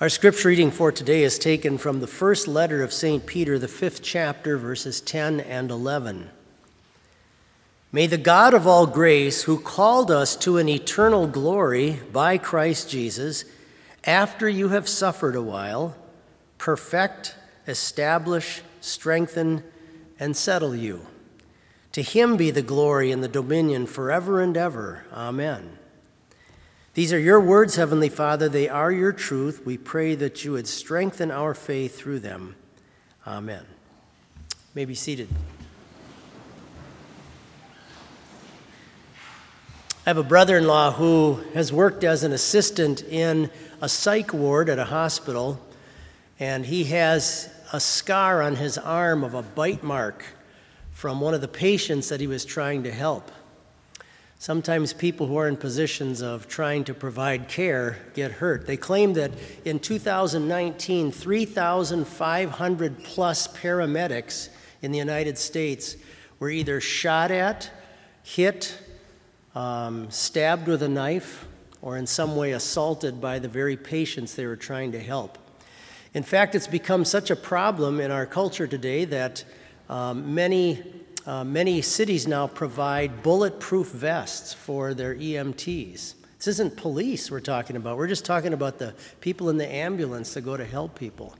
Our scripture reading for today is taken from the first letter of St. Peter, the fifth chapter, verses 10 and 11. May the God of all grace, who called us to an eternal glory by Christ Jesus, after you have suffered a while, perfect, establish, strengthen, and settle you. To him be the glory and the dominion forever and ever. Amen. These are your words, Heavenly Father. They are your truth. We pray that you would strengthen our faith through them. Amen. You may be seated. I have a brother in law who has worked as an assistant in a psych ward at a hospital, and he has a scar on his arm of a bite mark from one of the patients that he was trying to help. Sometimes people who are in positions of trying to provide care get hurt. They claim that in 2019, 3,500 plus paramedics in the United States were either shot at, hit, um, stabbed with a knife, or in some way assaulted by the very patients they were trying to help. In fact, it's become such a problem in our culture today that um, many uh, many cities now provide bulletproof vests for their EMTs. This isn't police we're talking about. We're just talking about the people in the ambulance that go to help people.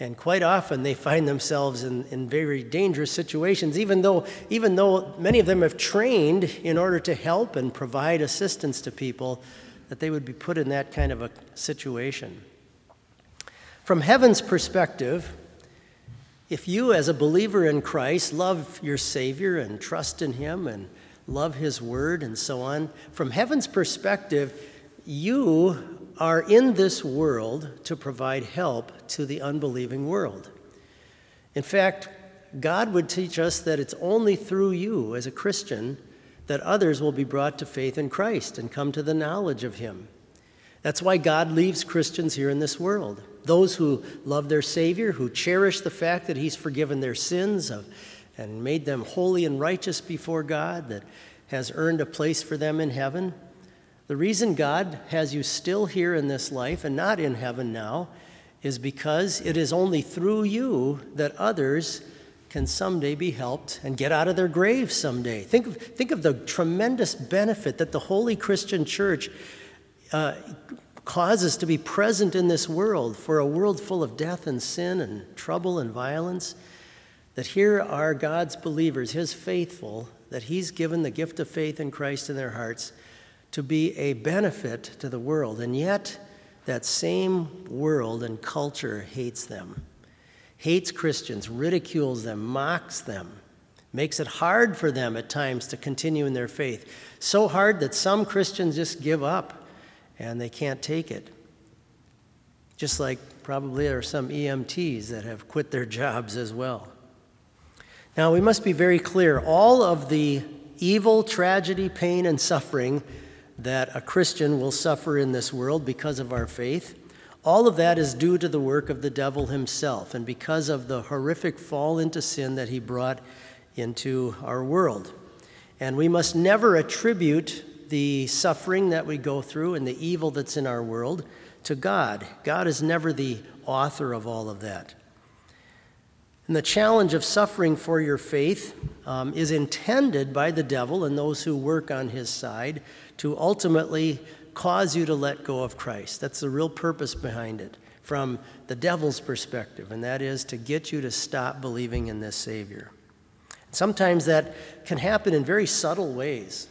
And quite often they find themselves in, in very dangerous situations, even though, even though many of them have trained in order to help and provide assistance to people, that they would be put in that kind of a situation. From heaven's perspective, if you, as a believer in Christ, love your Savior and trust in Him and love His Word and so on, from heaven's perspective, you are in this world to provide help to the unbelieving world. In fact, God would teach us that it's only through you as a Christian that others will be brought to faith in Christ and come to the knowledge of Him. That's why God leaves Christians here in this world. Those who love their Savior, who cherish the fact that He's forgiven their sins of, and made them holy and righteous before God, that has earned a place for them in heaven. The reason God has you still here in this life and not in heaven now is because it is only through you that others can someday be helped and get out of their graves someday. Think of, think of the tremendous benefit that the Holy Christian Church uh, cause us to be present in this world for a world full of death and sin and trouble and violence. That here are God's believers, His faithful, that He's given the gift of faith in Christ in their hearts to be a benefit to the world. And yet, that same world and culture hates them, hates Christians, ridicules them, mocks them, makes it hard for them at times to continue in their faith. So hard that some Christians just give up and they can't take it. Just like probably there are some EMTs that have quit their jobs as well. Now, we must be very clear all of the evil, tragedy, pain, and suffering that a Christian will suffer in this world because of our faith, all of that is due to the work of the devil himself and because of the horrific fall into sin that he brought into our world. And we must never attribute the suffering that we go through and the evil that's in our world to God. God is never the author of all of that. And the challenge of suffering for your faith um, is intended by the devil and those who work on his side to ultimately cause you to let go of Christ. That's the real purpose behind it from the devil's perspective, and that is to get you to stop believing in this Savior. Sometimes that can happen in very subtle ways.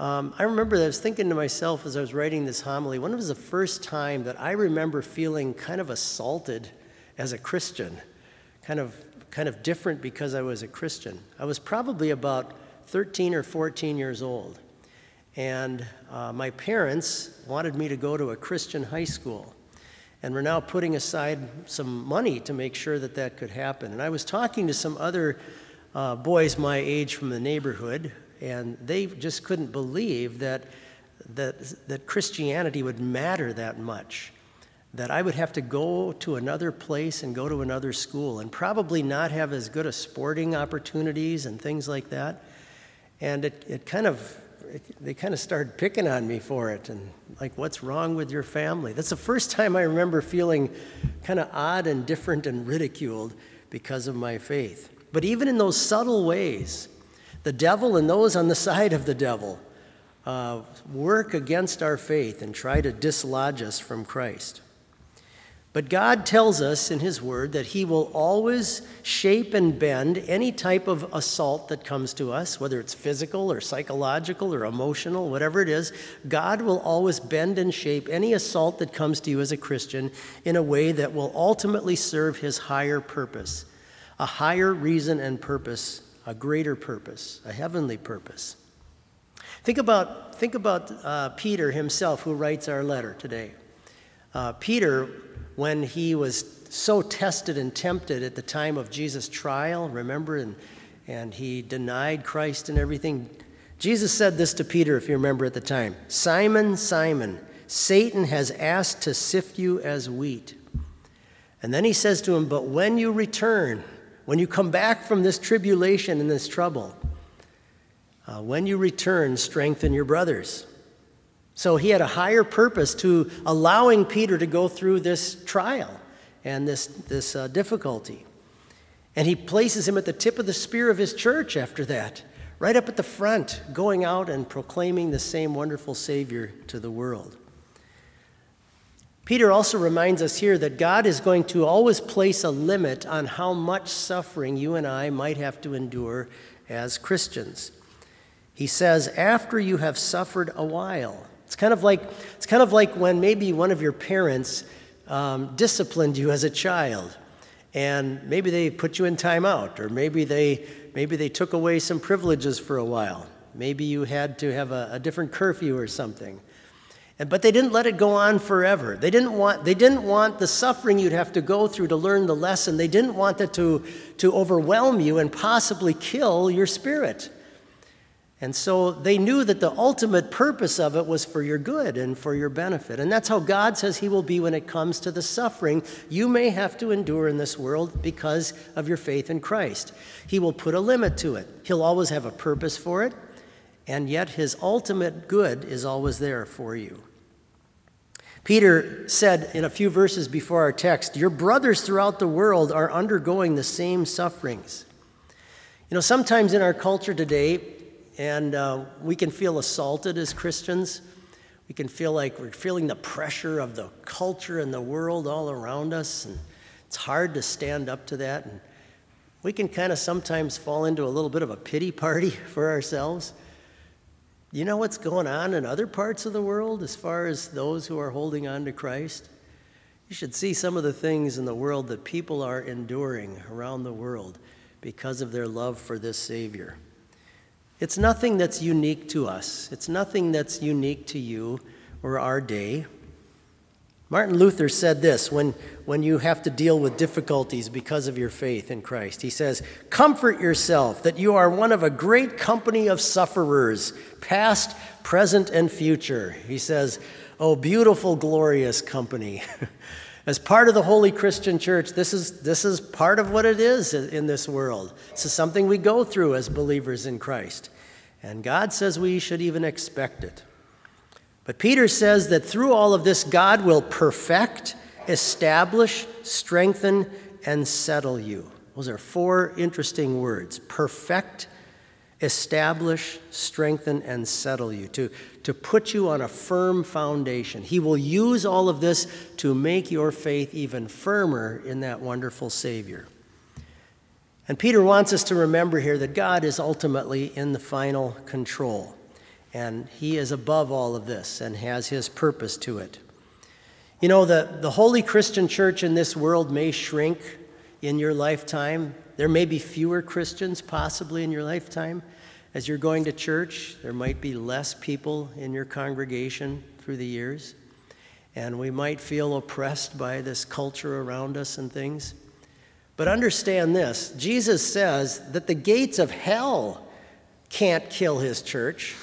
Um, I remember that I was thinking to myself as I was writing this homily, when was the first time that I remember feeling kind of assaulted as a Christian, kind of, kind of different because I was a Christian? I was probably about 13 or 14 years old. And uh, my parents wanted me to go to a Christian high school. And we're now putting aside some money to make sure that that could happen. And I was talking to some other uh, boys my age from the neighborhood and they just couldn't believe that, that, that Christianity would matter that much. That I would have to go to another place and go to another school and probably not have as good a sporting opportunities and things like that. And it, it kind of they kind of started picking on me for it and like, what's wrong with your family? That's the first time I remember feeling kind of odd and different and ridiculed because of my faith. But even in those subtle ways, the devil and those on the side of the devil uh, work against our faith and try to dislodge us from Christ. But God tells us in His Word that He will always shape and bend any type of assault that comes to us, whether it's physical or psychological or emotional, whatever it is. God will always bend and shape any assault that comes to you as a Christian in a way that will ultimately serve His higher purpose, a higher reason and purpose, a greater purpose, a heavenly purpose. Think about, think about uh, Peter himself, who writes our letter today. Uh, Peter when he was so tested and tempted at the time of Jesus' trial, remember, and, and he denied Christ and everything. Jesus said this to Peter, if you remember at the time Simon, Simon, Satan has asked to sift you as wheat. And then he says to him, But when you return, when you come back from this tribulation and this trouble, uh, when you return, strengthen your brothers. So he had a higher purpose to allowing Peter to go through this trial and this, this uh, difficulty. And he places him at the tip of the spear of his church after that, right up at the front, going out and proclaiming the same wonderful Savior to the world. Peter also reminds us here that God is going to always place a limit on how much suffering you and I might have to endure as Christians. He says, After you have suffered a while, it's kind of like, it's kind of like when maybe one of your parents um, disciplined you as a child, and maybe they put you in timeout, or maybe they, maybe they took away some privileges for a while. Maybe you had to have a, a different curfew or something. And, but they didn't let it go on forever. They didn't, want, they didn't want the suffering you'd have to go through to learn the lesson. They didn't want it to, to overwhelm you and possibly kill your spirit. And so they knew that the ultimate purpose of it was for your good and for your benefit. And that's how God says He will be when it comes to the suffering you may have to endure in this world because of your faith in Christ. He will put a limit to it, He'll always have a purpose for it, and yet His ultimate good is always there for you. Peter said in a few verses before our text, Your brothers throughout the world are undergoing the same sufferings. You know, sometimes in our culture today, and uh, we can feel assaulted as Christians. We can feel like we're feeling the pressure of the culture and the world all around us. And it's hard to stand up to that. And we can kind of sometimes fall into a little bit of a pity party for ourselves. You know what's going on in other parts of the world as far as those who are holding on to Christ? You should see some of the things in the world that people are enduring around the world because of their love for this Savior. It's nothing that's unique to us, it's nothing that's unique to you or our day. Martin Luther said this when, when you have to deal with difficulties because of your faith in Christ. He says, Comfort yourself that you are one of a great company of sufferers, past, present, and future. He says, Oh, beautiful, glorious company. As part of the Holy Christian Church, this is, this is part of what it is in this world. This is something we go through as believers in Christ. And God says we should even expect it. But Peter says that through all of this, God will perfect, establish, strengthen, and settle you. Those are four interesting words perfect, establish, strengthen, and settle you, to, to put you on a firm foundation. He will use all of this to make your faith even firmer in that wonderful Savior. And Peter wants us to remember here that God is ultimately in the final control, and He is above all of this and has His purpose to it. You know, the, the holy Christian church in this world may shrink in your lifetime. There may be fewer Christians possibly in your lifetime. As you're going to church, there might be less people in your congregation through the years. And we might feel oppressed by this culture around us and things. But understand this Jesus says that the gates of hell can't kill his church.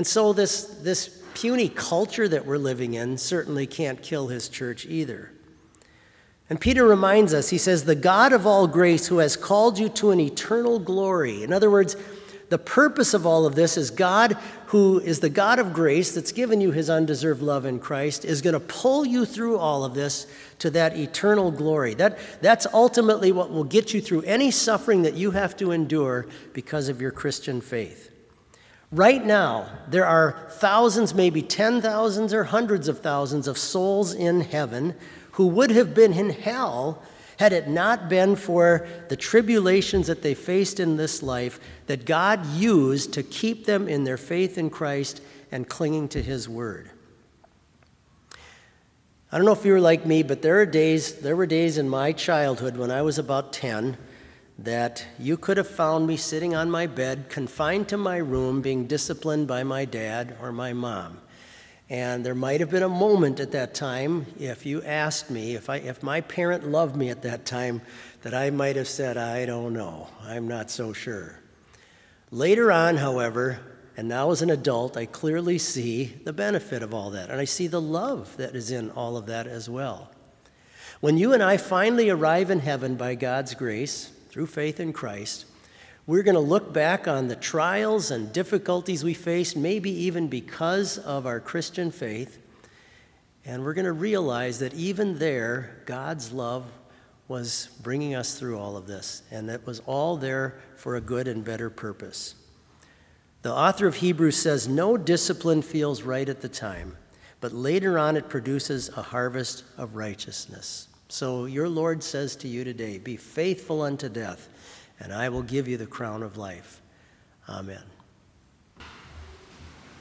And so, this, this puny culture that we're living in certainly can't kill his church either. And Peter reminds us, he says, The God of all grace who has called you to an eternal glory. In other words, the purpose of all of this is God who is the God of grace that's given you his undeserved love in Christ, is going to pull you through all of this to that eternal glory. That, that's ultimately what will get you through any suffering that you have to endure because of your Christian faith. Right now, there are thousands, maybe ten thousands or hundreds of thousands of souls in heaven who would have been in hell had it not been for the tribulations that they faced in this life that God used to keep them in their faith in Christ and clinging to His Word. I don't know if you were like me, but there are days, there were days in my childhood when I was about 10 that you could have found me sitting on my bed, confined to my room, being disciplined by my dad or my mom. And there might have been a moment at that time, if you asked me, if, I, if my parent loved me at that time, that I might have said, I don't know, I'm not so sure. Later on, however, and now as an adult, I clearly see the benefit of all that, and I see the love that is in all of that as well. When you and I finally arrive in heaven by God's grace, through faith in Christ, we're going to look back on the trials and difficulties we faced, maybe even because of our Christian faith, and we're going to realize that even there, God's love was bringing us through all of this, and that was all there for a good and better purpose. The author of Hebrews says, No discipline feels right at the time, but later on it produces a harvest of righteousness. So your Lord says to you today, Be faithful unto death, and I will give you the crown of life. Amen.